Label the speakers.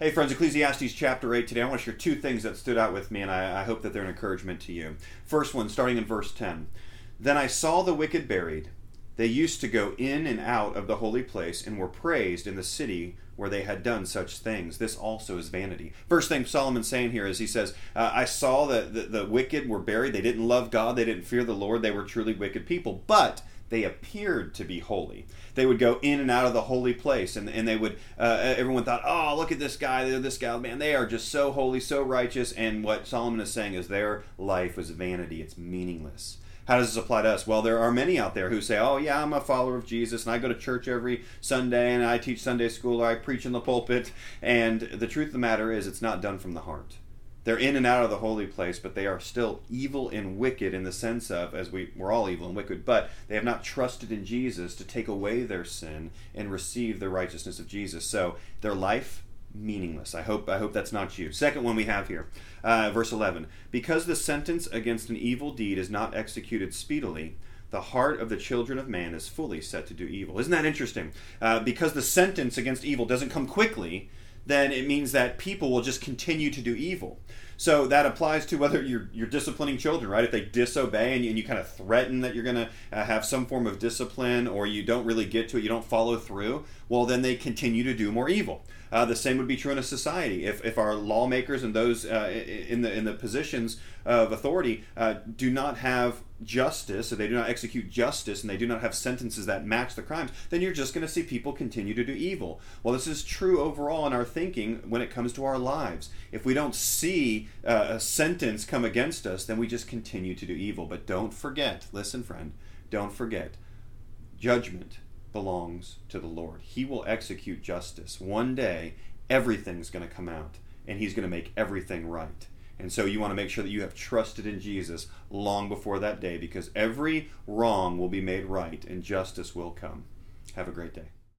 Speaker 1: Hey, friends, Ecclesiastes chapter 8 today. I want to share two things that stood out with me, and I, I, hope that they're an encouragement to you. First one, starting in verse 10. Then I saw the wicked buried. They used to go in and out of the holy place and were praised in the city where they had done such things. This also is vanity. First thing Solomon's saying here is he says, uh, I saw that the, the wicked were buried. They didn't love God, they didn't fear the Lord, they were truly wicked people. But they appeared to be holy. They would go in and out of the holy place, and, and they would, uh, everyone thought, oh, look at this guy, this guy, man, they are just so holy, so righteous. And what Solomon is saying is their life was vanity, it's meaningless. How does this apply to us? Well, there are many out there who say, oh, yeah, I'm a follower of Jesus, and I go to church every Sunday, and I teach Sunday school, or I preach in the pulpit. And the truth of the matter is, it's not done from the heart they're in and out of the holy place, but they are still evil and wicked in the sense of, as we, we're all evil and wicked, but they have not trusted in Jesus to take away their sin and receive the righteousness of Jesus. So their life, meaningless. I hope, I hope that's not you. Second one we have here, uh, verse 11. Because the sentence against an evil deed is not executed speedily, the heart of the children of man is fully set to do evil. Isn't that interesting? Uh, because the sentence against evil doesn't come quickly, then it means that people will just continue to do evil. So that applies to whether you're, you're disciplining children, right? If they disobey and you, and you kind of threaten that you're going to uh, have some form of discipline or you don't really get to it, you don't follow through, well, then they continue to do more evil. Uh, the same would be true in a society. If, if our lawmakers and those uh, in the in the positions of authority uh, do not have justice, or they do not execute justice, and they do not have sentences that match the crimes, then you're just going to see people continue to do evil. Well, this is true overall in our thinking when it comes to our lives. If we don't see uh, a sentence come against us, then we just continue to do evil. But don't forget, listen, friend, don't forget, judgment belongs to the Lord. He will execute justice. One day, everything's going to come out, and He's going to make everything right. And so you want to make sure that you have trusted in Jesus long before that day because every wrong will be made right and justice will come. Have a great day.